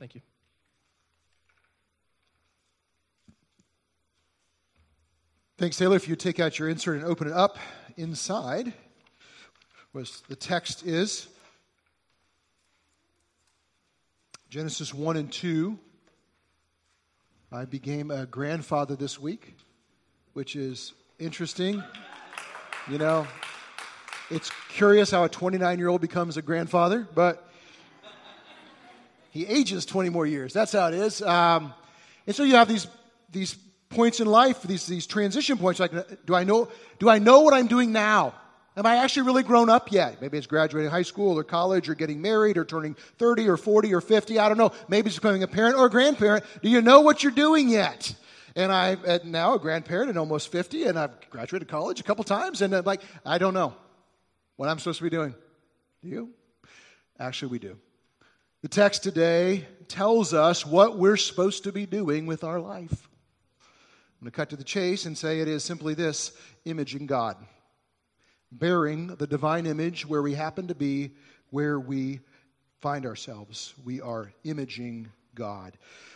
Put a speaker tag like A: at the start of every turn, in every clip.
A: Thank you.
B: Thanks, Taylor. If you take out your insert and open it up inside, was the text is Genesis 1 and 2. I became a grandfather this week, which is interesting. You know, it's curious how a 29 year old becomes a grandfather, but he ages 20 more years. That's how it is. Um, and so you have these, these points in life, these, these transition points. Like, do I know, do I know what I'm doing now? Am I actually really grown up yet? Maybe it's graduating high school or college or getting married or turning 30 or 40 or 50. I don't know. Maybe it's becoming a parent or a grandparent. Do you know what you're doing yet? And I'm now a grandparent and almost 50, and I've graduated college a couple times, and I'm like, I don't know what I'm supposed to be doing. Do you? Actually, we do. The text today tells us what we're supposed to be doing with our life. I'm going to cut to the chase and say it is simply this imaging God, bearing the divine image where we happen to be, where we find ourselves. We are imaging God.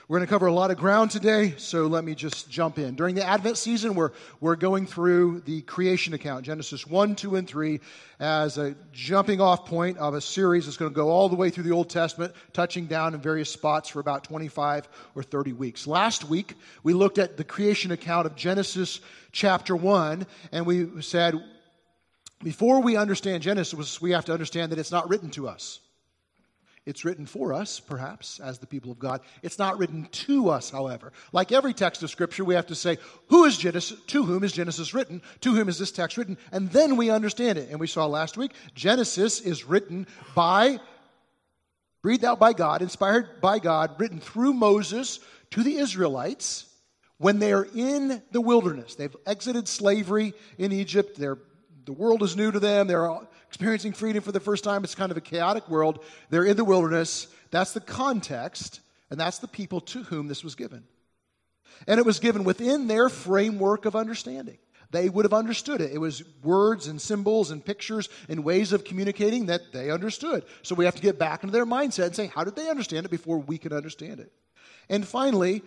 B: We're going to cover a lot of ground today, so let me just jump in. During the Advent season, we're, we're going through the creation account, Genesis 1, 2, and 3, as a jumping off point of a series that's going to go all the way through the Old Testament, touching down in various spots for about 25 or 30 weeks. Last week, we looked at the creation account of Genesis chapter 1, and we said, before we understand Genesis, we have to understand that it's not written to us. It's written for us, perhaps, as the people of God. It's not written to us, however. Like every text of Scripture, we have to say, who is Genesis, to whom is Genesis written? To whom is this text written? And then we understand it. And we saw last week, Genesis is written by, breathed out by God, inspired by God, written through Moses to the Israelites when they are in the wilderness. They've exited slavery in Egypt. They're the world is new to them. They're experiencing freedom for the first time. It's kind of a chaotic world. They're in the wilderness. That's the context, and that's the people to whom this was given. And it was given within their framework of understanding. They would have understood it. It was words and symbols and pictures and ways of communicating that they understood. So we have to get back into their mindset and say, how did they understand it before we could understand it? And finally,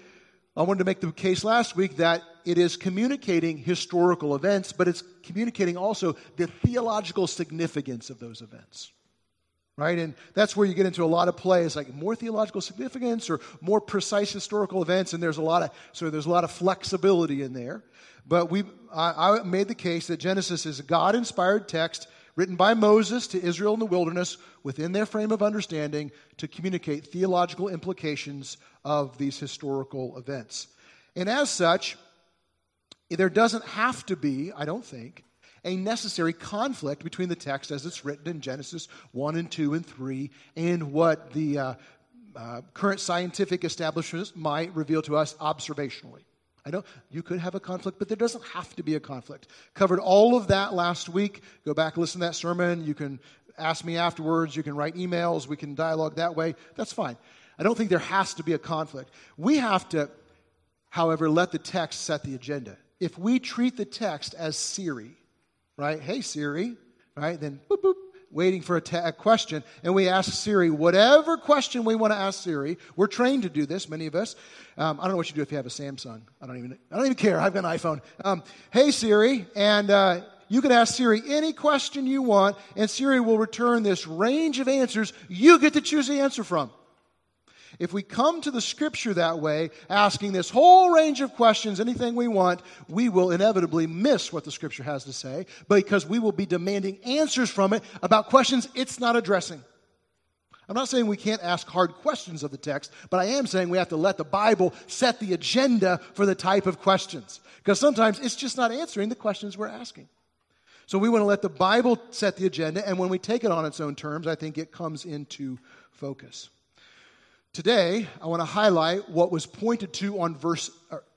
B: I wanted to make the case last week that it is communicating historical events, but it's communicating also the theological significance of those events. Right? And that's where you get into a lot of play. It's like more theological significance or more precise historical events, and there's a lot of so there's a lot of flexibility in there. But we I, I made the case that Genesis is a God-inspired text written by Moses to Israel in the wilderness within their frame of understanding to communicate theological implications of these historical events. And as such, there doesn't have to be, I don't think, a necessary conflict between the text as it's written in Genesis 1 and 2 and 3 and what the uh, uh, current scientific establishments might reveal to us observationally. I know you could have a conflict, but there doesn't have to be a conflict. Covered all of that last week. Go back, listen to that sermon. You can ask me afterwards. You can write emails. We can dialogue that way. That's fine. I don't think there has to be a conflict. We have to, however, let the text set the agenda. If we treat the text as Siri, right? Hey, Siri, right? Then boop, boop, waiting for a, te- a, question, and we ask Siri whatever question we want to ask Siri. We're trained to do this, many of us. Um, I don't know what you do if you have a Samsung. I don't even, I don't even care. I've got an iPhone. Um, hey, Siri, and uh, you can ask Siri any question you want, and Siri will return this range of answers you get to choose the answer from. If we come to the scripture that way, asking this whole range of questions, anything we want, we will inevitably miss what the scripture has to say because we will be demanding answers from it about questions it's not addressing. I'm not saying we can't ask hard questions of the text, but I am saying we have to let the Bible set the agenda for the type of questions. Because sometimes it's just not answering the questions we're asking. So we want to let the Bible set the agenda, and when we take it on its own terms, I think it comes into focus. Today, I want to highlight what was pointed to on verse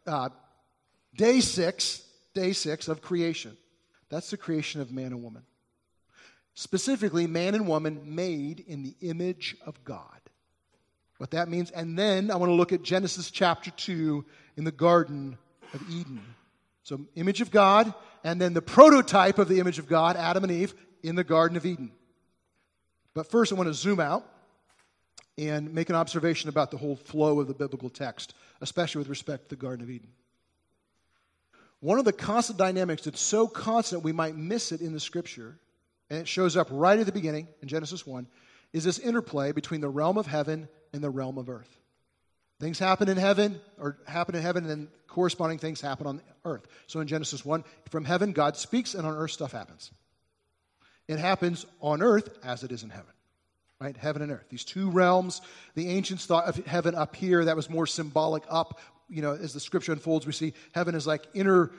B: uh, day six, day six of creation. That's the creation of man and woman. Specifically, man and woman made in the image of God. What that means. And then I want to look at Genesis chapter 2 in the Garden of Eden. So, image of God, and then the prototype of the image of God, Adam and Eve, in the Garden of Eden. But first, I want to zoom out and make an observation about the whole flow of the biblical text, especially with respect to the Garden of Eden. One of the constant dynamics that's so constant we might miss it in the scripture, and it shows up right at the beginning in Genesis 1, is this interplay between the realm of heaven and the realm of earth. Things happen in heaven, or happen in heaven, and then corresponding things happen on earth. So in Genesis 1, from heaven, God speaks, and on earth, stuff happens. It happens on earth as it is in heaven right? Heaven and earth. These two realms. The ancients thought of heaven up here, that was more symbolic up. You know, as the scripture unfolds, we see heaven is like inner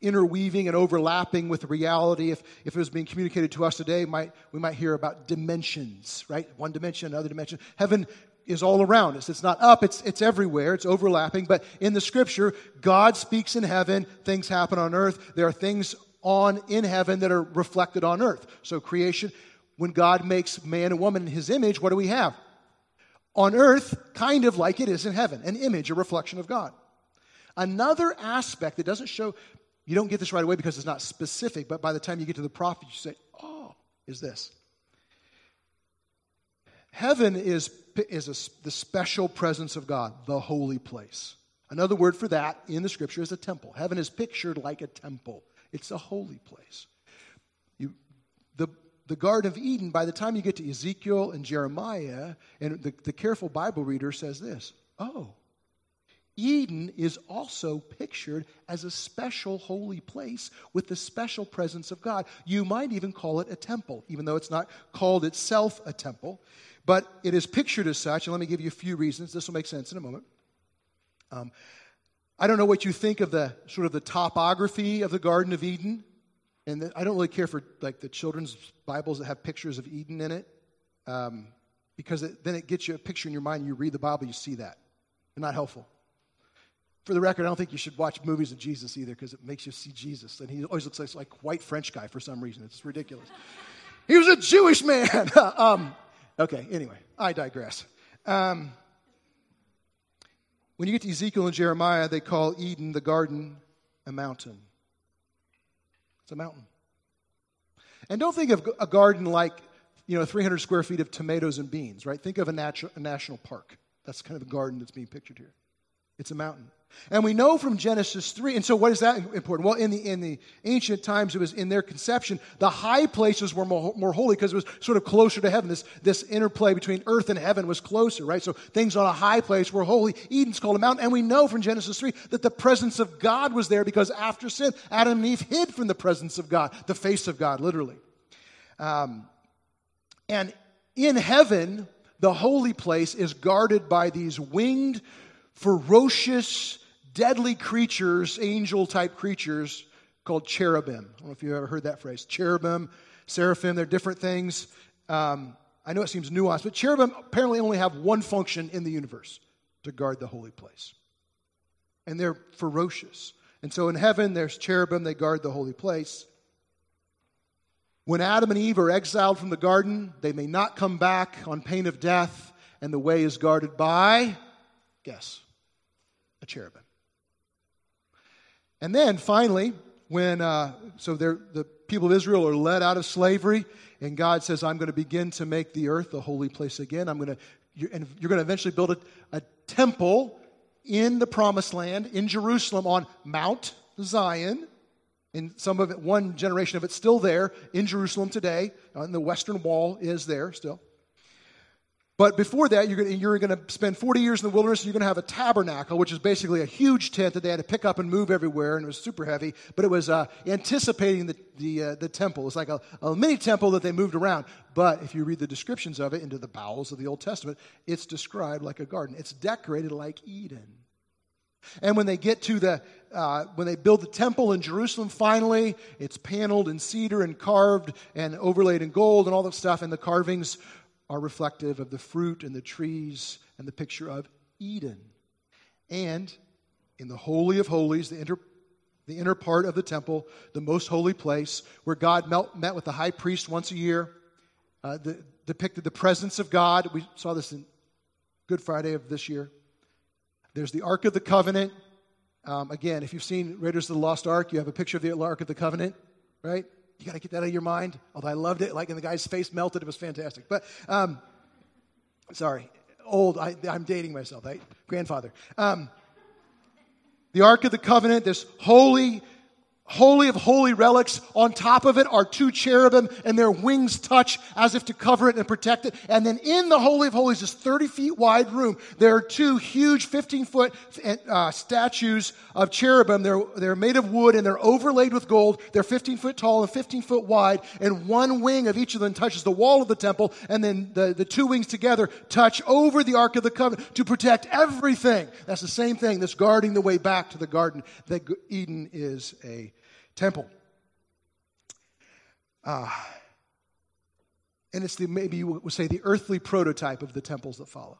B: interweaving and overlapping with reality. If, if it was being communicated to us today, might, we might hear about dimensions, right? One dimension, another dimension. Heaven is all around us. It's not up, it's, it's everywhere, it's overlapping. But in the scripture, God speaks in heaven, things happen on earth. There are things on in heaven that are reflected on earth. So creation, when God makes man and woman in his image, what do we have? On earth, kind of like it is in heaven, an image, a reflection of God. Another aspect that doesn't show, you don't get this right away because it's not specific, but by the time you get to the prophet, you say, oh, is this. Heaven is, is a, the special presence of God, the holy place. Another word for that in the scripture is a temple. Heaven is pictured like a temple, it's a holy place. The Garden of Eden, by the time you get to Ezekiel and Jeremiah, and the, the careful Bible reader says this oh, Eden is also pictured as a special holy place with the special presence of God. You might even call it a temple, even though it's not called itself a temple. But it is pictured as such, and let me give you a few reasons. This will make sense in a moment. Um, I don't know what you think of the sort of the topography of the Garden of Eden. And the, I don't really care for like the children's Bibles that have pictures of Eden in it, um, because it, then it gets you a picture in your mind. You read the Bible, you see that. They're not helpful. For the record, I don't think you should watch movies of Jesus either, because it makes you see Jesus, and he always looks like like white French guy for some reason. It's ridiculous. he was a Jewish man. um, okay. Anyway, I digress. Um, when you get to Ezekiel and Jeremiah, they call Eden, the garden, a mountain. It's a mountain. And don't think of a garden like, you know, 300 square feet of tomatoes and beans, right? Think of a, natu- a national park. That's kind of the garden that's being pictured here. It's a mountain. And we know from Genesis 3, and so what is that important? Well, in the, in the ancient times, it was in their conception, the high places were more, more holy because it was sort of closer to heaven. This, this interplay between earth and heaven was closer, right? So things on a high place were holy. Eden's called a mountain. And we know from Genesis 3 that the presence of God was there because after sin, Adam and Eve hid from the presence of God, the face of God, literally. Um, and in heaven, the holy place is guarded by these winged, ferocious, deadly creatures, angel type creatures called cherubim. I don't know if you've ever heard that phrase. Cherubim, seraphim, they're different things. Um, I know it seems nuanced, but cherubim apparently only have one function in the universe to guard the holy place. And they're ferocious. And so in heaven, there's cherubim, they guard the holy place. When Adam and Eve are exiled from the garden, they may not come back on pain of death, and the way is guarded by, guess, cherubim. And then finally, when uh, so the people of Israel are led out of slavery, and God says, "I'm going to begin to make the earth a holy place again. I'm going to, you're, and you're going to eventually build a, a temple in the Promised Land in Jerusalem on Mount Zion." And some of it, one generation of it's still there in Jerusalem today, and the Western Wall is there still. But before that, you're going, to, spend 40 years in the wilderness, and you're going to have a tabernacle, which is basically a huge tent that they had to pick up and move everywhere, and it was super heavy, but it was uh, anticipating the, the, uh, the temple. It's like a, a mini temple that they moved around. But if you read the descriptions of it into the bowels of the Old Testament, it's described like a garden. It's decorated like Eden. And when they get to the, uh, when they build the temple in Jerusalem, finally, it's paneled in cedar and carved and overlaid in gold and all that stuff, and the carvings are reflective of the fruit and the trees and the picture of Eden. And in the Holy of Holies, the inner, the inner part of the temple, the most holy place, where God met, with the high priest once a year, uh, the, depicted the presence of God. We saw this in Good Friday of this year. There's the Ark of the Covenant. Um, again, if you've seen Raiders of the Lost Ark, you have a picture of the Ark of the Covenant, right? You got to get that out of your mind. Although I loved it, like, and the guy's face melted. It was fantastic. But, um, sorry. old. I, am dating myself. I, grandfather. Um, the Ark of the Covenant, this holy holy of holy relics. On top of it are two cherubim, and their wings touch as if to cover it and protect it. And then in the Holy of Holies, this 30 feet wide room, there are two huge 15 foot uh, statues of cherubim. They're, they're made of wood and they're overlaid with gold. They're 15 foot tall and 15 foot wide, and one wing of each of them touches the wall of the temple, and then the, the two wings together touch over the Ark of the Covenant to protect everything. That's the same thing that's guarding the way back to the garden that Eden is a temple. Uh, and it's the, maybe you would say, the earthly prototype of the temples that follow.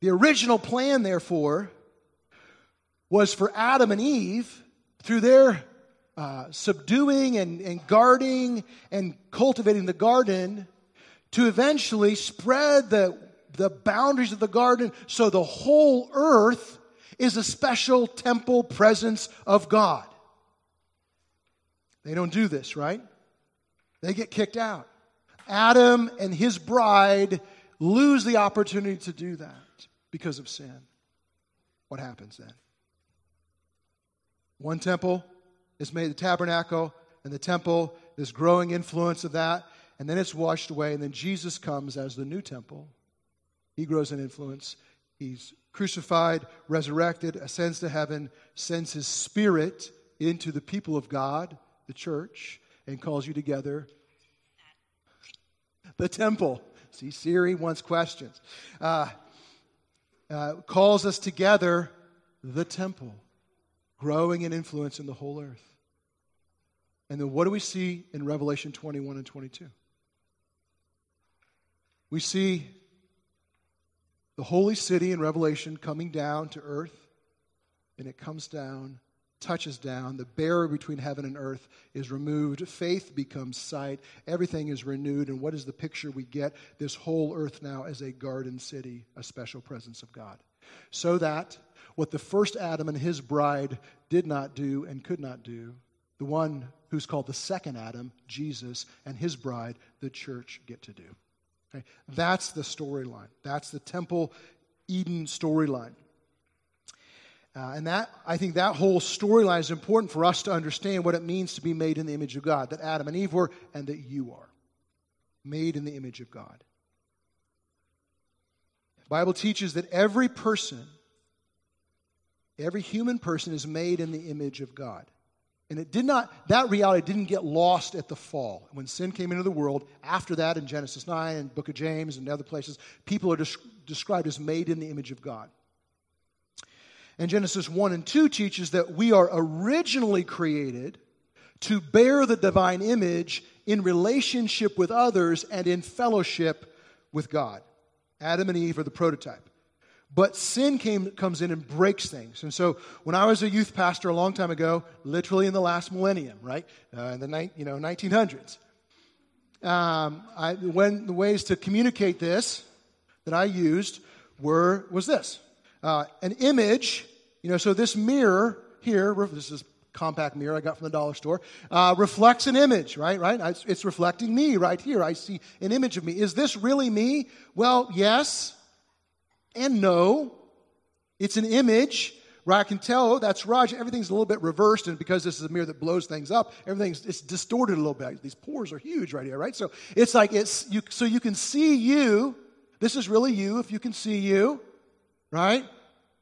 B: The original plan, therefore, was for Adam and Eve, through their uh, subduing and, and guarding and cultivating the garden, to eventually spread the, the boundaries of the garden so the whole earth is a special temple presence of God. They don't do this, right? They get kicked out. Adam and his bride lose the opportunity to do that because of sin. What happens then? One temple is made the tabernacle, and the temple, this growing influence of that, and then it's washed away, and then Jesus comes as the new temple. He grows in influence. He's crucified, resurrected, ascends to heaven, sends his spirit into the people of God the church and calls you together the temple. See, Siri wants questions. Uh, uh, calls us together the temple, growing in influence in the whole earth. And then what do we see in Revelation 21 and 22? We see the holy city in Revelation coming down to earth, and it comes down touches down, the barrier between heaven and earth is removed, faith becomes sight, everything is renewed. And what is the picture we get? This whole earth now as a garden city, a special presence of God. So that what the first Adam and his bride did not do and could not do, the one who's called the second Adam, Jesus, and his bride, the church, get to do. Okay? That's the storyline. That's the temple Eden storyline. Uh, and that, I think that whole storyline is important for us to understand what it means to be made in the image of God, that Adam and Eve were, and that you are. Made in the image of God. The Bible teaches that every person, every human person is made in the image of God. And it did not, that reality didn't get lost at the fall. When sin came into the world, after that in Genesis 9 and book of James and other places, people are described as made in the image of God. And Genesis 1 and 2 teaches that we are originally created to bear the divine image in relationship with others and in fellowship with God. Adam and Eve are the prototype. But sin came, comes in and breaks things. And so when I was a youth pastor a long time ago, literally in the last millennium, right, uh, in the ni- you know, 1900s, um, I, when the ways to communicate this that I used were was this uh, an image you know, so this mirror here, this is compact mirror I got from the dollar store, uh, reflects an image, right? Right? It's reflecting me right here. I see an image of me. Is this really me? Well, yes and no. It's an image right? I can tell, oh, that's Raj. Everything's a little bit reversed, and because this is a mirror that blows things up, everything's it's distorted a little bit. These pores are huge right here, right? So it's like it's you. So you can see you. This is really you if you can see you, right?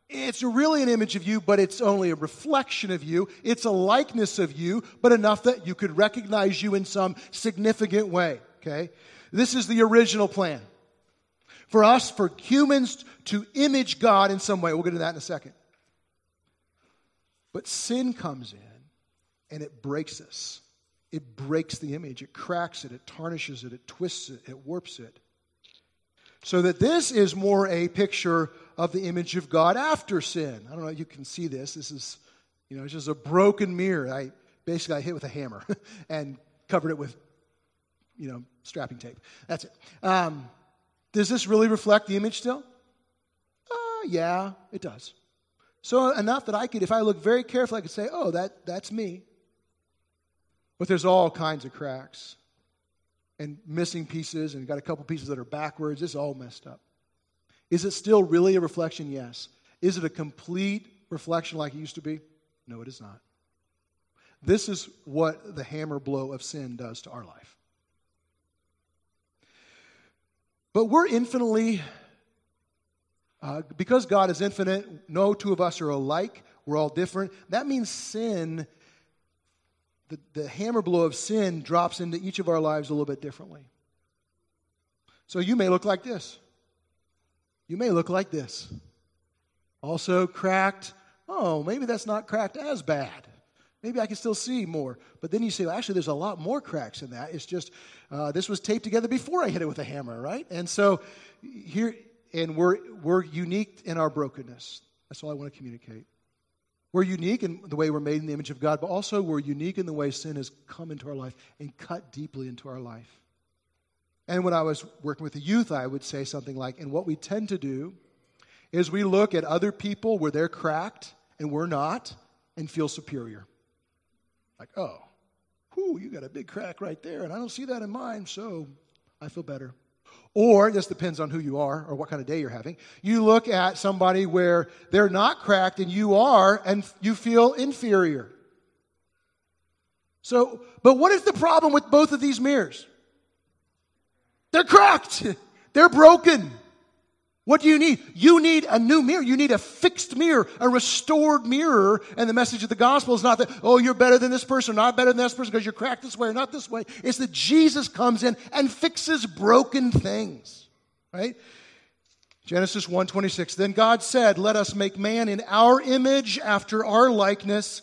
B: It's really an image of you, but it's only a reflection of you. It's a likeness of you, but enough that you could recognize you in some significant way. Okay? This is the original plan. For us, for humans to image God in some way. We'll get to that in a second. But sin comes in and it breaks us. It breaks the image, it cracks it, it tarnishes it, it twists it, it warps it. So that this is more a picture of the image of God after sin. I don't know if you can see this. This is, you know, it's just a broken mirror. I basically I hit with a hammer and covered it with, you know, strapping tape. That's it. Um, does this really reflect the image still? Uh, yeah, it does. So enough that I could, if I look very carefully, I could say, oh, that, that's me. But there's all kinds of cracks and missing pieces, and got a couple pieces that are backwards. It's all messed up. Is it still really a reflection? Yes. Is it a complete reflection like it used to be? No, it is not. This is what the hammer blow of sin does to our life. But we're infinitely, uh, because God is infinite, no two of us are alike. We're all different. That means sin, the, the hammer blow of sin drops into each of our lives a little bit differently. So you may look like this. You may look like this. Also cracked. Oh, maybe that's not cracked as bad. Maybe I can still see more. But then you say, well, actually, there's a lot more cracks in that. It's just uh, this was taped together before I hit it with a hammer, right? And so here, and we're, we're unique in our brokenness. That's all I want to communicate. We're unique in the way we're made in the image of God, but also we're unique in the way sin has come into our life and cut deeply into our life. And when I was working with the youth, I would say something like, and what we tend to do is we look at other people where they're cracked and we're not and feel superior. Like, oh, whoo, you got a big crack right there, and I don't see that in mine, so I feel better. Or, this depends on who you are or what kind of day you're having. You look at somebody where they're not cracked and you are, and you feel inferior. So, but what is the problem with both of these mirrors? They're cracked. They're broken. What do you need? You need a new mirror. You need a fixed mirror, a restored mirror. And the message of the gospel is not that, oh, you're better than this person, not better than this person because you're cracked this way or not this way. It's that Jesus comes in and fixes broken things. Right? Genesis 1:26 Then God said, "Let us make man in our image after our likeness."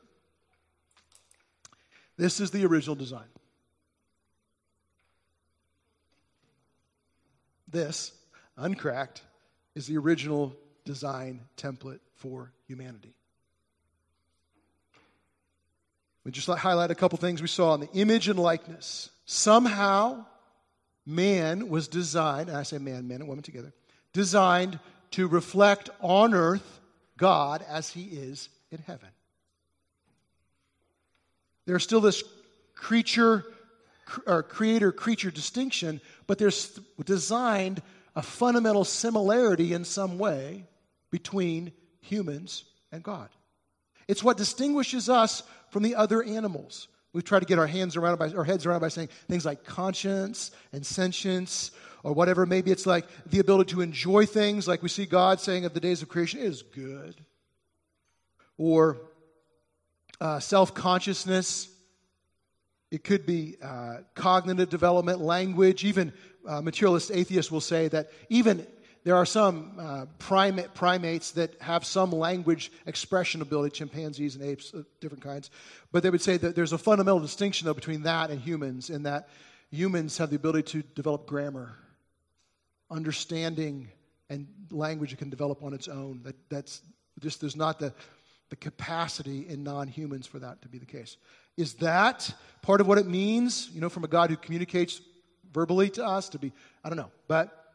B: This is the original design. This, uncracked, is the original design template for humanity. We just highlight a couple things we saw in the image and likeness. Somehow, man was designed, and I say man, man and woman together, designed to reflect on earth God as he is in heaven. There's still this creature or creator creature distinction, but there's designed a fundamental similarity in some way between humans and God. It's what distinguishes us from the other animals. We try to get our hands around by, our heads around by saying things like conscience and sentience or whatever. Maybe it's like the ability to enjoy things, like we see God saying of the days of creation is good. Or uh, self consciousness. It could be uh, cognitive development, language. Even uh, materialist atheists will say that even there are some uh, primate, primates that have some language expression ability, chimpanzees and apes, uh, different kinds. But they would say that there's a fundamental distinction, though, between that and humans, in that humans have the ability to develop grammar, understanding, and language that can develop on its own. That, that's just, there's not the the capacity in non humans for that to be the case. Is that part of what it means, you know, from a God who communicates verbally to us to be, I don't know. But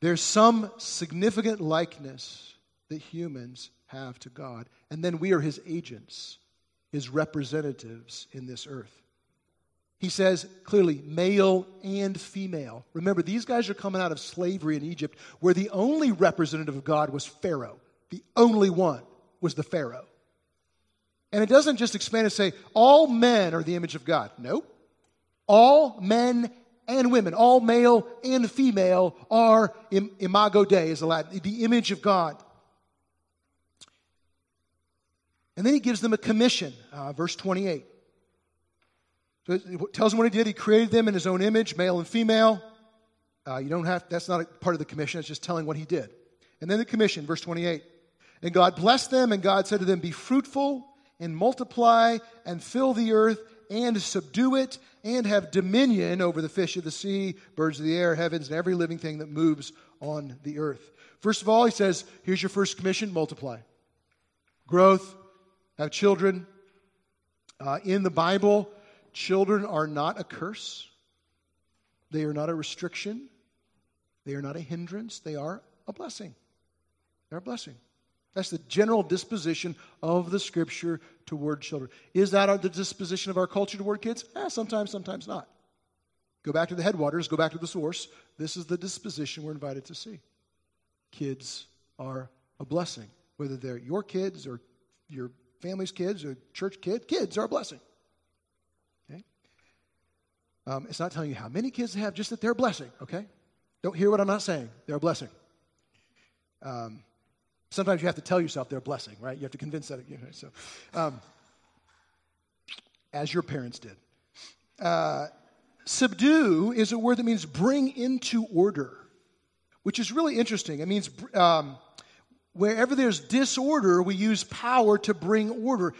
B: there's some significant likeness that humans have to God. And then we are his agents, his representatives in this earth. He says clearly, male and female. Remember, these guys are coming out of slavery in Egypt, where the only representative of God was Pharaoh, the only one was the Pharaoh. And it doesn't just expand and say, all men are the image of God. Nope. All men and women, all male and female, are Im- imago Dei, is the Latin, the image of God. And then he gives them a commission, uh, verse 28. So it tells them what he did. He created them in his own image, male and female. Uh, you don't have, that's not part of the commission, it's just telling what he did. And then the commission, verse 28. And God blessed them, and God said to them, Be fruitful and multiply and fill the earth and subdue it and have dominion over the fish of the sea, birds of the air, heavens, and every living thing that moves on the earth. First of all, he says, here's your first commission multiply. Growth, have children. Uh, in the Bible, children are not a curse, they are not a restriction, they are not a hindrance, they are a blessing. They're a blessing. That's the general disposition of the scripture toward children. Is that the disposition of our culture toward kids? Eh, sometimes, sometimes not. Go back to the headwaters, go back to the source. This is the disposition we're invited to see. Kids are a blessing, whether they're your kids or your family's kids or church kids. Kids are a blessing. Okay? Um, it's not telling you how many kids have, just that they're a blessing, okay? Don't hear what I'm not saying. They're a blessing. Um, sometimes you have to tell yourself they're a blessing, right? You have to convince that. You know, so, um, as your parents did. Uh, subdue is a word that means bring into order, which is really interesting. It means um, wherever there's disorder, we use power to bring order.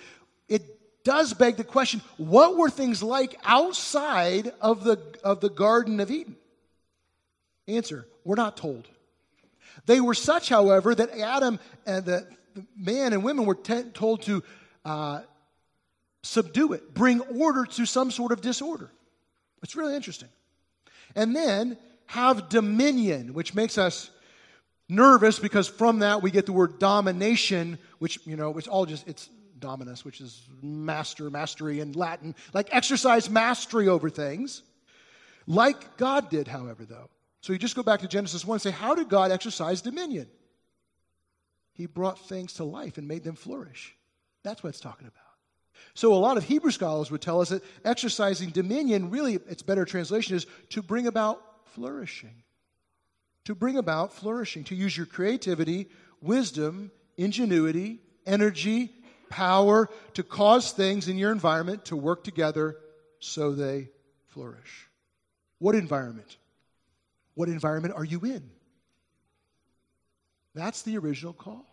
B: It does beg the question what were things like outside of the, of the Garden of Eden? Answer we're not told. They were such, however, that Adam and the, the man and women were t- told to uh, subdue it, bring order to some sort of disorder. It's really interesting. And then have dominion, which makes us nervous because from that we get the word domination, which, you know, it's all just, it's dominus, which is master, mastery in Latin, like exercise mastery over things. Like God did, however, though. So you just go back to Genesis 1 and say, How did God exercise dominion? He brought things to life and made them flourish. That's what it's talking about. So a lot of Hebrew scholars would tell us that exercising dominion, really, its better translation is to bring about flourishing. To bring about flourishing, to use your creativity, wisdom, ingenuity, energy, power to cause things in your environment to work together so they flourish. What environment? What environment are you in? That's the original call.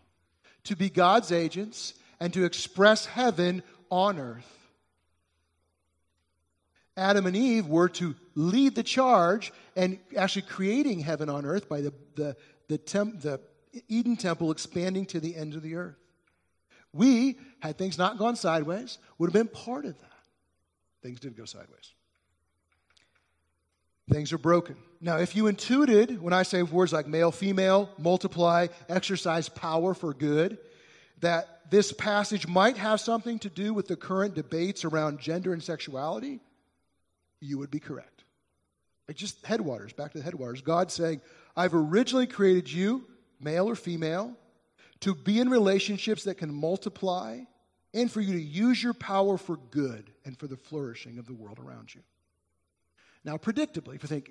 B: To be God's agents and to express heaven on earth. Adam and Eve were to lead the charge and actually creating heaven on earth by the, the, the, temp, the Eden temple expanding to the end of the earth. We, had things not gone sideways, would have been part of that. Things did go sideways. Things are broken. Now, if you intuited when I say words like male, female, multiply, exercise power for good, that this passage might have something to do with the current debates around gender and sexuality, you would be correct. Like just headwaters, back to the headwaters. God saying, I've originally created you, male or female, to be in relationships that can multiply and for you to use your power for good and for the flourishing of the world around you. Now, predictably, if we think,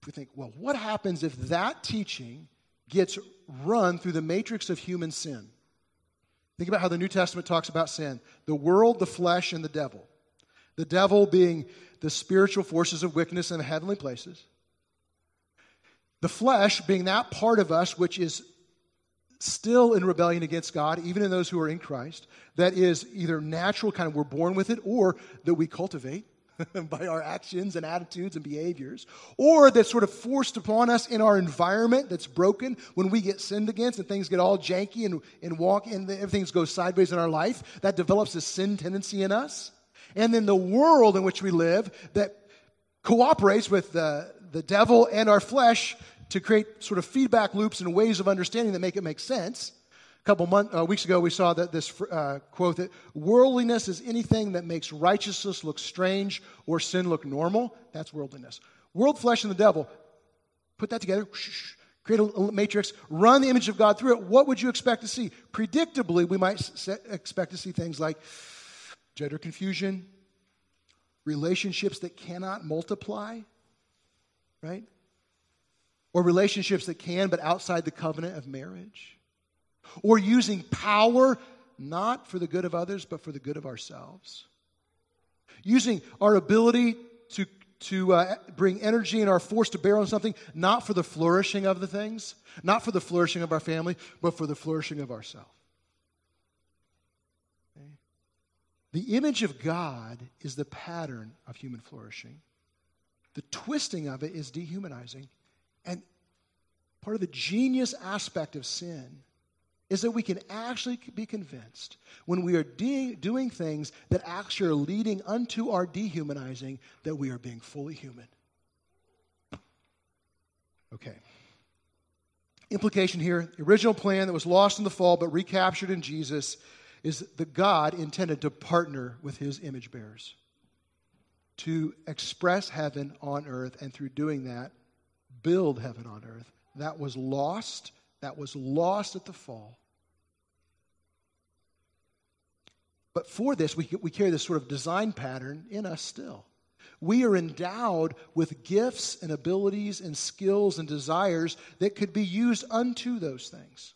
B: if we think, well, what happens if that teaching gets run through the matrix of human sin? Think about how the New Testament talks about sin the world, the flesh, and the devil. The devil being the spiritual forces of wickedness in the heavenly places. The flesh being that part of us which is still in rebellion against God, even in those who are in Christ, that is either natural, kind of we're born with it, or that we cultivate. by our actions and attitudes and behaviors, or that's sort of forced upon us in our environment that's broken when we get sinned against and things get all janky and, and walk and everything goes sideways in our life, that develops a sin tendency in us. And then the world in which we live that cooperates with the, the devil and our flesh to create sort of feedback loops and ways of understanding that make it make sense couple month, uh, weeks ago, we saw that this uh, quote that worldliness is anything that makes righteousness look strange or sin look normal. That's worldliness. World, flesh, and the devil. Put that together. Create a matrix. Run the image of God through it. What would you expect to see? Predictably, we might expect to see things like gender confusion, relationships that cannot multiply, right? Or relationships that can, but outside the covenant of marriage or using power not for the good of others, but for the good of ourselves. Using our ability to, to uh, bring energy and our force to bear on something, not for the flourishing of the things, not for the flourishing of our family, but for the flourishing of ourselves. Okay? The image of God is the pattern of human flourishing. The twisting of it is dehumanizing And part of the genius aspect of sin is that we can actually be convinced when we are de- doing things that actually are leading unto our dehumanizing that we are being fully human. Okay. Implication here the original plan that was lost in the fall but recaptured in Jesus is that God intended to partner with his image bearers to express heaven on earth, and through doing that, build heaven on earth. That was lost. That was lost at the fall. But for this, we, we carry this sort of design pattern in us still. We are endowed with gifts and abilities and skills and desires that could be used unto those things.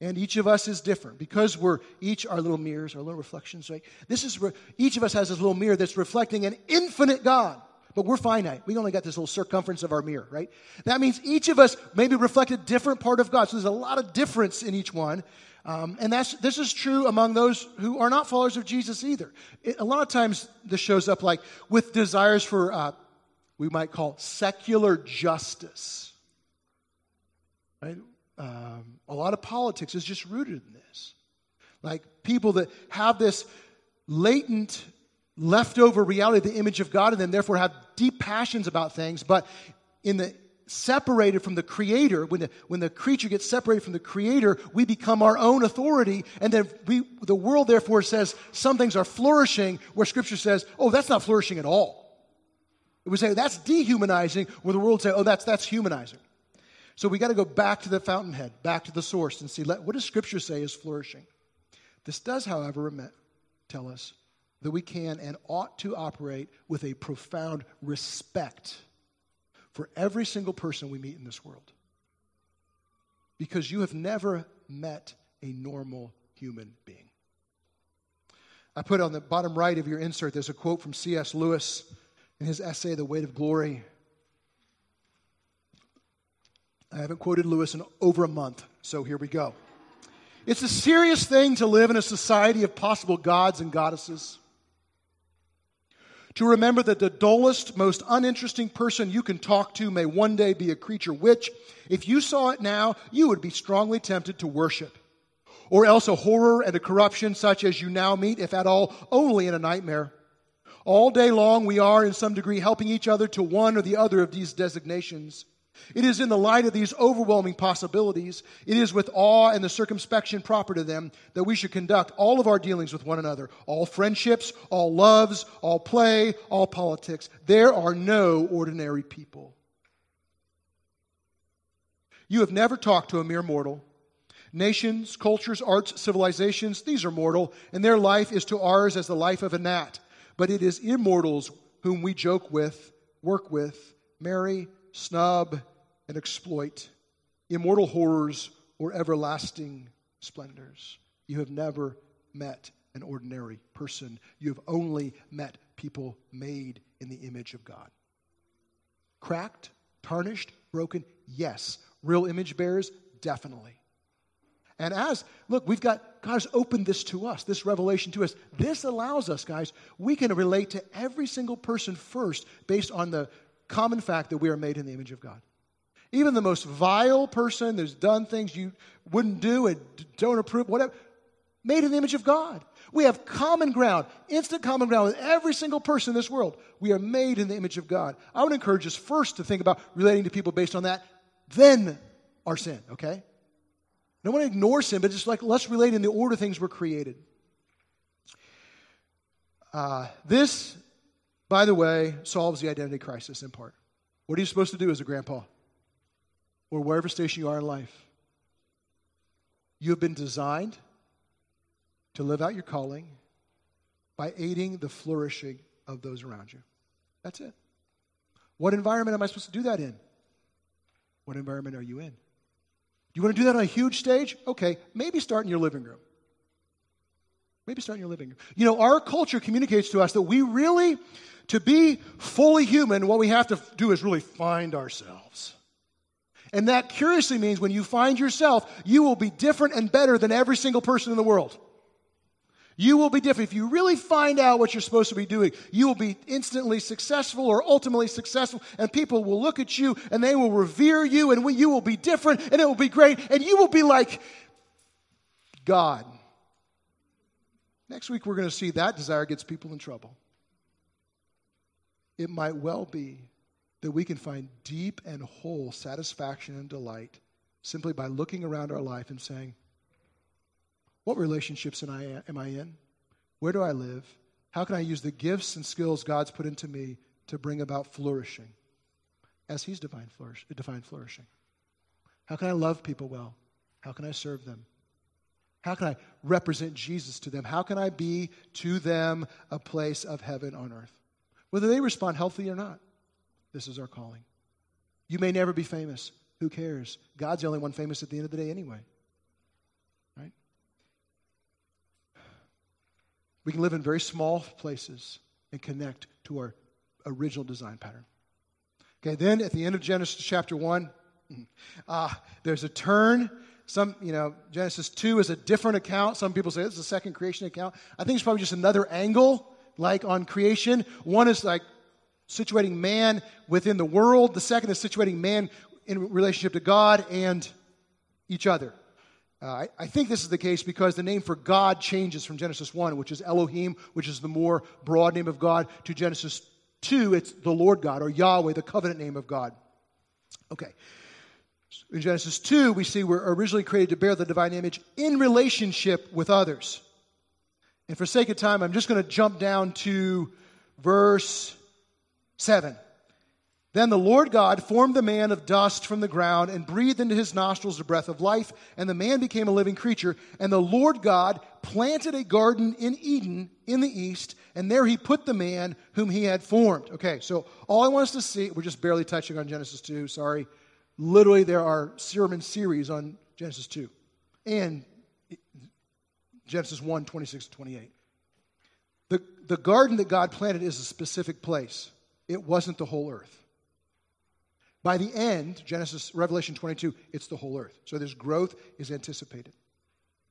B: And each of us is different because we're each our little mirrors, our little reflections, right? This is re- each of us has this little mirror that's reflecting an infinite God. But we're finite. We only got this little circumference of our mirror, right? That means each of us maybe reflect a different part of God. So there's a lot of difference in each one. Um, and that's, this is true among those who are not followers of Jesus either. It, a lot of times this shows up like with desires for, uh, we might call secular justice. Right? Um, a lot of politics is just rooted in this. Like people that have this latent, leftover reality, the image of God in them, therefore have deep passions about things, but in the separated from the creator. When the, when the creature gets separated from the creator we become our own authority and then we, the world therefore says some things are flourishing where scripture says oh that's not flourishing at all. It would say that's dehumanizing where the world would say oh that's that's humanizing. So we got to go back to the fountainhead, back to the source, and see let, what does Scripture say is flourishing. This does, however, tell us that we can and ought to operate with a profound respect for every single person we meet in this world. Because you have never met a normal human being. I put on the bottom right of your insert, there's a quote from C.S. Lewis in his essay, The Weight of Glory. I haven't quoted Lewis in over a month, so here we go. It's a serious thing to live in a society of possible gods and goddesses. To remember that the dullest, most uninteresting person you can talk to may one day be a creature which, if you saw it now, you would be strongly tempted to worship. Or else a horror and a corruption such as you now meet, if at all, only in a nightmare. All day long, we are, in some degree, helping each other to one or the other of these designations. It is in the light of these overwhelming possibilities, it is with awe and the circumspection proper to them that we should conduct all of our dealings with one another, all friendships, all loves, all play, all politics. There are no ordinary people. You have never talked to a mere mortal. Nations, cultures, arts, civilizations, these are mortal, and their life is to ours as the life of a gnat. But it is immortals whom we joke with, work with, marry, snub, and exploit, immortal horrors, or everlasting splendors. You have never met an ordinary person. You have only met people made in the image of God. Cracked, tarnished, broken, yes. Real image bearers, definitely. And as, look, we've got, God has opened this to us, this revelation to us. This allows us, guys, we can relate to every single person first based on the common fact that we are made in the image of God. Even the most vile person that's done things you wouldn't do and don't approve, whatever, made in the image of God. We have common ground, instant common ground with every single person in this world. We are made in the image of God. I would encourage us first to think about relating to people based on that, then our sin, okay? I don't want to ignore sin, but just like let's relate in the order things were created. Uh, this by the way, solves the identity crisis in part. What are you supposed to do as a grandpa? Or wherever station you are in life? You have been designed to live out your calling by aiding the flourishing of those around you. That's it. What environment am I supposed to do that in? What environment are you in? Do you want to do that on a huge stage? Okay, maybe start in your living room. Maybe start in your living room. You know, our culture communicates to us that we really to be fully human, what we have to do is really find ourselves. And that curiously means when you find yourself, you will be different and better than every single person in the world. You will be different. If you really find out what you're supposed to be doing, you will be instantly successful or ultimately successful, and people will look at you and they will revere you, and you will be different, and it will be great, and you will be like God. Next week, we're going to see that desire gets people in trouble. It might well be that we can find deep and whole satisfaction and delight simply by looking around our life and saying, what relationships am I, in? Where do I live? How can I use the gifts and skills God's put into me to bring about flourishing as He's defined, flourish, defined flourishing? How can I love people well? How can I serve them? How can I represent Jesus to them? How can I be to them a place of heaven on earth? Whether they respond healthy or not, this is our calling. You may never be famous. Who cares? God's the only one famous at the end of the day anyway. Right? We can live in very small places and connect to our original design pattern. Okay, then at the end of Genesis chapter 1, uh, there's a turn. Some, you know, Genesis 2 is a different account. Some people say it's a second creation account. I think it's probably just another angle, like on creation. One is like situating man within the world, the second is situating man in relationship to God and each other. Uh, I, I, think this is the case because the name for God changes from Genesis 1, which is Elohim, which is the more broad name of God, to Genesis 2, it's the Lord God, or Yahweh, the covenant name of God. Okay. In Genesis 2, we see we're originally created to bear the divine image in relationship with others. And for sake of time, I'm just going to jump down to verse 7. Then the Lord God formed the man of dust from the ground and breathed into his nostrils the breath of life, and the man became a living creature. And the Lord God planted a garden in Eden in the east, and there he put the man whom he had formed. Okay, so all I want us to see, we're just barely touching on Genesis 2, sorry. Literally, there are sermon series on Genesis 2 and Genesis 1 26 to 28. The, the garden that God planted is a specific place, it wasn't the whole earth. By the end, Genesis, Revelation 22, it's the whole earth. So this growth is anticipated.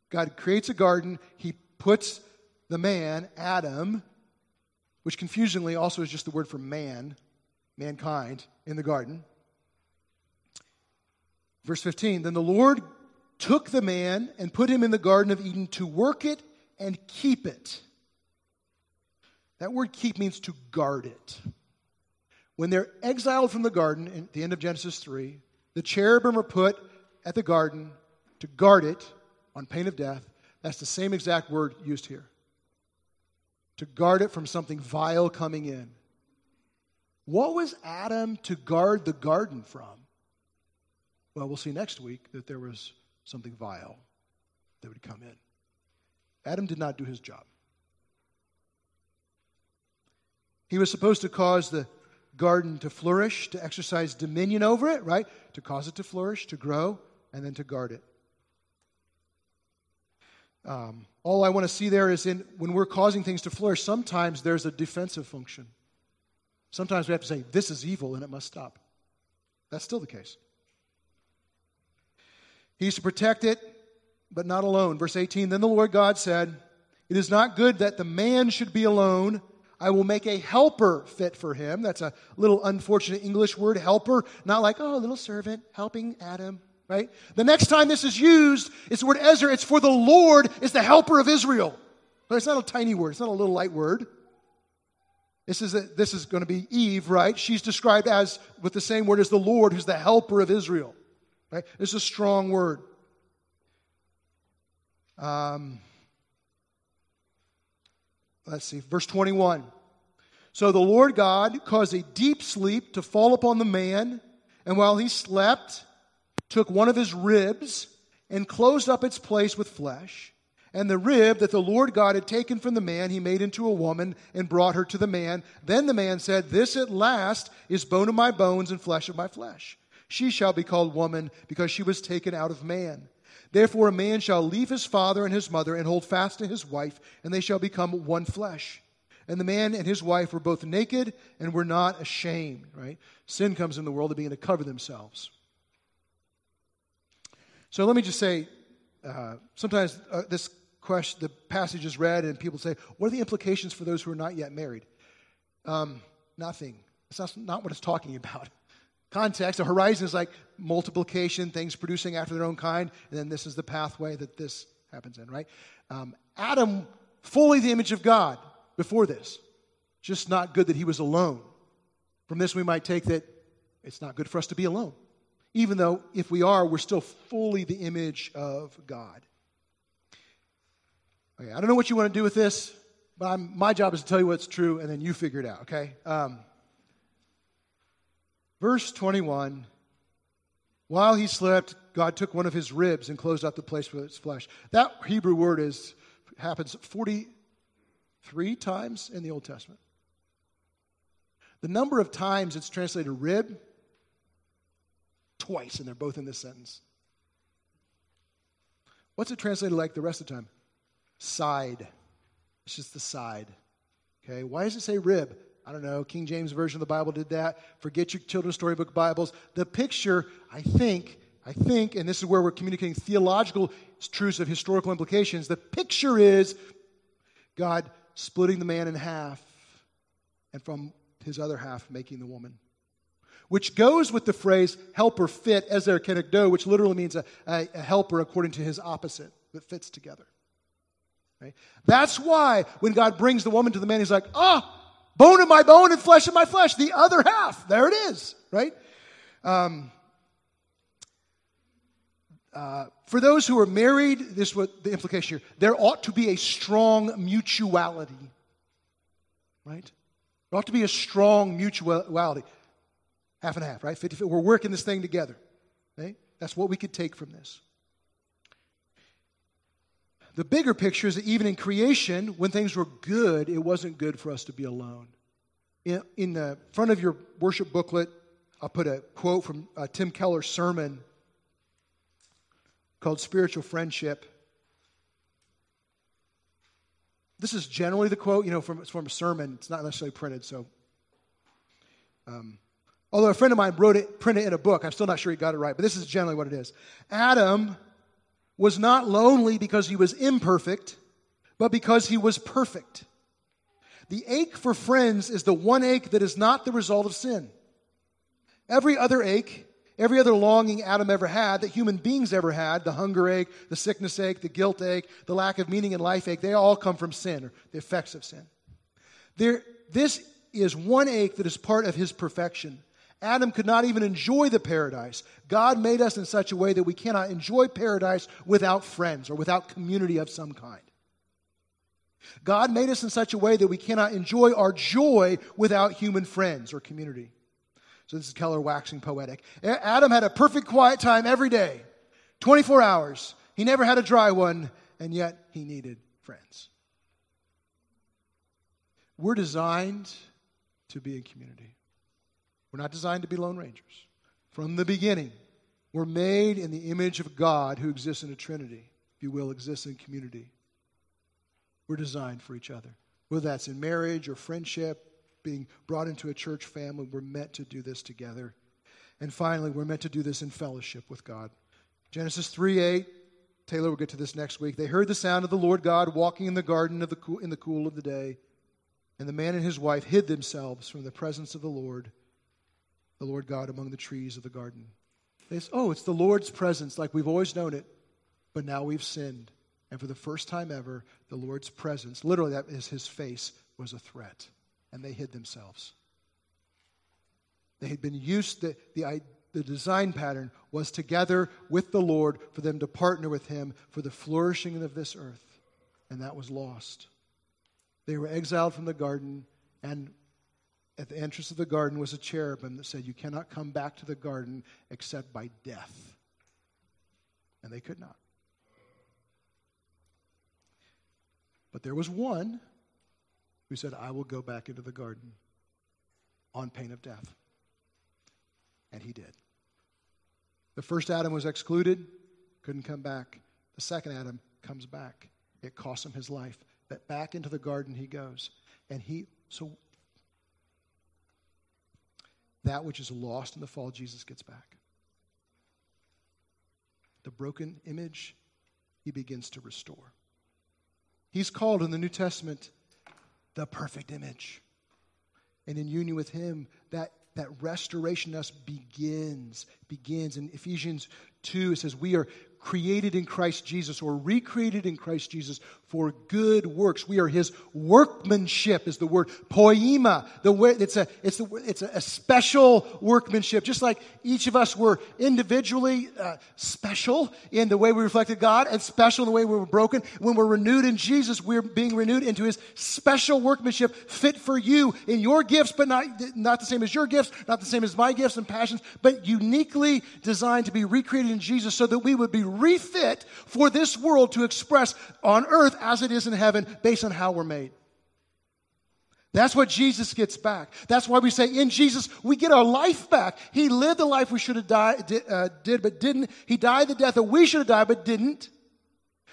B: God creates a garden. He puts the man, Adam, which confusingly also is just the word for man, mankind, in the garden. Verse 15 Then the Lord took the man and put him in the Garden of Eden to work it and keep it. That word keep means to guard it. When they're exiled from the garden at the end of Genesis 3, the cherubim are put at the garden to guard it on pain of death. That's the same exact word used here. To guard it from something vile coming in. What was Adam to guard the garden from? Well, we'll see next week that there was something vile that would come in. Adam did not do his job. He was supposed to cause the garden to flourish, to exercise dominion over it, right? To cause it to flourish, to grow, and then to guard it. Um, all I want to see there is in when we're causing things to flourish, sometimes there's a defensive function. Sometimes we have to say, this is evil and it must stop. That's still the case. He's to protect it, but not alone. Verse 18 Then the Lord God said, It is not good that the man should be alone. I will make a helper fit for him. That's a little unfortunate English word, helper. Not like, oh, a little servant helping Adam, right? The next time this is used, it's the word Ezer. It's for the Lord is the helper of Israel. But it's not a tiny word. It's not a little light word. This is, a, this is going to be Eve, right? She's described as, with the same word as the Lord, who's the helper of Israel, right? Is a strong word. Um, Let's see, verse 21. So the Lord God caused a deep sleep to fall upon the man, and while he slept, took one of his ribs and closed up its place with flesh. And the rib that the Lord God had taken from the man, he made into a woman and brought her to the man. Then the man said, This at last is bone of my bones and flesh of my flesh. She shall be called woman because she was taken out of man. Therefore, a man shall leave his father and his mother and hold fast to his wife, and they shall become one flesh. And the man and his wife were both naked and were not ashamed, right? Sin comes in the world, they begin to cover themselves. So let me just say uh, sometimes uh, this question, the passage is read, and people say, What are the implications for those who are not yet married? Um, nothing. That's not what it's talking about. Context, a horizon is like multiplication, things producing after their own kind, and then this is the pathway that this happens in, right? Um, Adam, fully the image of God before this. Just not good that he was alone. From this, we might take that it's not good for us to be alone. Even though, if we are, we're still fully the image of God. Okay, I don't know what you want to do with this, but I'm, my job is to tell you what's true, and then you figure it out, okay? Um, verse 21 While he slept, God took one of his ribs and closed up the place with its flesh. That Hebrew word is, happens 43 times in the Old Testament. The number of times it's translated rib, twice, and they're both in this sentence. What's it translated like the rest of the time? Side. It's just the side. Okay, why does it say rib? I don't know. King James Version of the Bible did that. Forget your children's storybook Bibles. The picture, I think, I think, and this is where we're communicating theological truths of historical implications. The picture is God splitting the man in half, and from his other half making the woman. Which goes with the phrase helper fit, as ezer kenegdo, which literally means a, a, a helper according to his opposite that fits together. Right? That's why when God brings the woman to the man, he's like, ah, bone of my bone and flesh of my flesh, the other half. There it is, right? Um, uh, for those who are married, this is what the implication here. There ought to be a strong mutuality, right? There ought to be a strong mutuality. Half and half, right? 50, we're working this thing together. Right? That's what we could take from this. The bigger picture is that even in creation, when things were good, it wasn't good for us to be alone. In, in the front of your worship booklet, I'll put a quote from uh, Tim Keller's sermon called Spiritual Friendship. This is generally the quote, you know, from, from a sermon. It's not necessarily printed, so. Um, although a friend of mine wrote it, printed it in a book, I'm still not sure he got it right, but this is generally what it is. Adam was not lonely because he was imperfect, but because he was perfect. The ache for friends is the one ache that is not the result of sin. Every other ache Every other longing Adam ever had, that human beings ever had, the hunger ache, the sickness ache, the guilt ache, the lack of meaning in life ache, they all come from sin or the effects of sin. There, this is one ache that is part of his perfection. Adam could not even enjoy the paradise. God made us in such a way that we cannot enjoy paradise without friends or without community of some kind. God made us in such a way that we cannot enjoy our joy without human friends or community. So this is Keller waxing poetic. Adam had a perfect quiet time every day, 24 hours. He never had a dry one, and yet he needed friends. We're designed to be in community. We're not designed to be lone rangers. From the beginning, we're made in the image of God who exists in a trinity, if you will, exists in community. We're designed for each other, whether that's in marriage or friendship being brought into a church family, we're meant to do this together. And finally, we're meant to do this in fellowship with God. Genesis 3 8, Taylor will get to this next week. They heard the sound of the Lord God walking in the garden of the cool, in the cool of the day. And the man and his wife hid themselves from the presence of the Lord, the Lord God, among the trees of the garden. They say, oh, it's the Lord's presence like we've always known it, but now we've sinned. And for the first time ever, the Lord's presence, literally that is his face, was a threat and they hid themselves. They had been used, the, the, the design pattern was together with the Lord for them to partner with Him for the flourishing of this earth, and that was lost. They were exiled from the garden, and at the entrance of the garden was a cherubim that said, You cannot come back to the garden except by death. And they could not. But there was one who said, I will go back into the garden on pain of death. And he did. The first Adam was excluded, couldn't come back. The second Adam comes back. It cost him his life. But back into the garden he goes. And he, so that which is lost in the fall, Jesus gets back. The broken image, he begins to restore. He's called in the New Testament the perfect image. And in union with Him, that, that restoration us begins. Begins. In Ephesians 2, it says, We are created in Christ Jesus or recreated in Christ Jesus for good works. We are his workmanship is the word poema. The way, it's a, it's, a, it's a, special workmanship. Just like each of us were individually uh, special in the way we reflected God and special in the way we were broken. When we're renewed in Jesus, we're being renewed into his special workmanship fit for you in your gifts, but not, not the same as your gifts, not the same as my gifts and passions, but uniquely designed to be recreated in Jesus so that we would be refit for this world to express on earth as it is in heaven based on how we're made. That's what Jesus gets back. That's why we say in Jesus we get our life back. He lived the life we should have died, did, uh, did but didn't. He died the death that we should have died but didn't.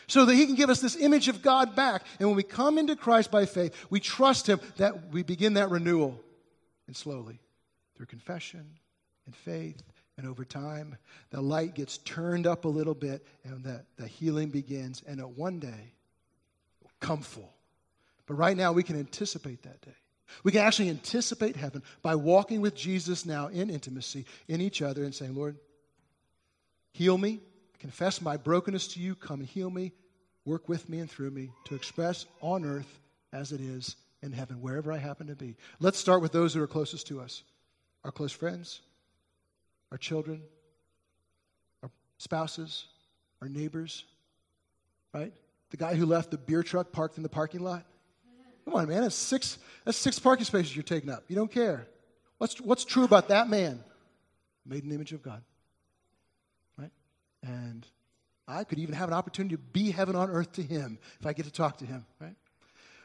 B: So that he can give us this image of God back. And when we come into Christ by faith, we trust him that we begin that renewal. And slowly, through confession and faith and over time, the light gets turned up a little bit and the, the healing begins. And at one day, come full. But right now, we can anticipate that day. We can actually anticipate heaven by walking with Jesus now in intimacy in each other and saying, Lord, heal me, confess my brokenness to you, come and heal me, work with me and through me to express on earth as it is in heaven, wherever I happen to be. Let's start with those who are closest to us our close friends, our children, our spouses, our neighbors, right? The guy who left the beer truck parked in the parking lot. Come on, man, that's six, that's six parking spaces you're taking up. You don't care. What's, what's true about that man? Made in the image of God. Right? And I could even have an opportunity to be heaven on earth to him if I get to talk to him, right?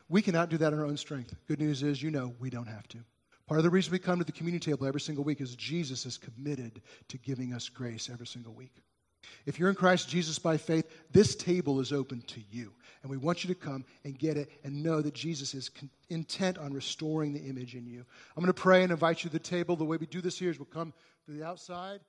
B: We cannot do that in our own strength. Good news is, you know, we don't have to. Part of the reason we come to the community table every single week is Jesus is committed to giving us grace every single week. If you're in Christ Jesus by faith, this table is open to you. And we want you to come and get it and know that Jesus is con- intent on restoring the image in you. I'm going to pray and invite you to the table. The way we do this here is we'll come to the outside.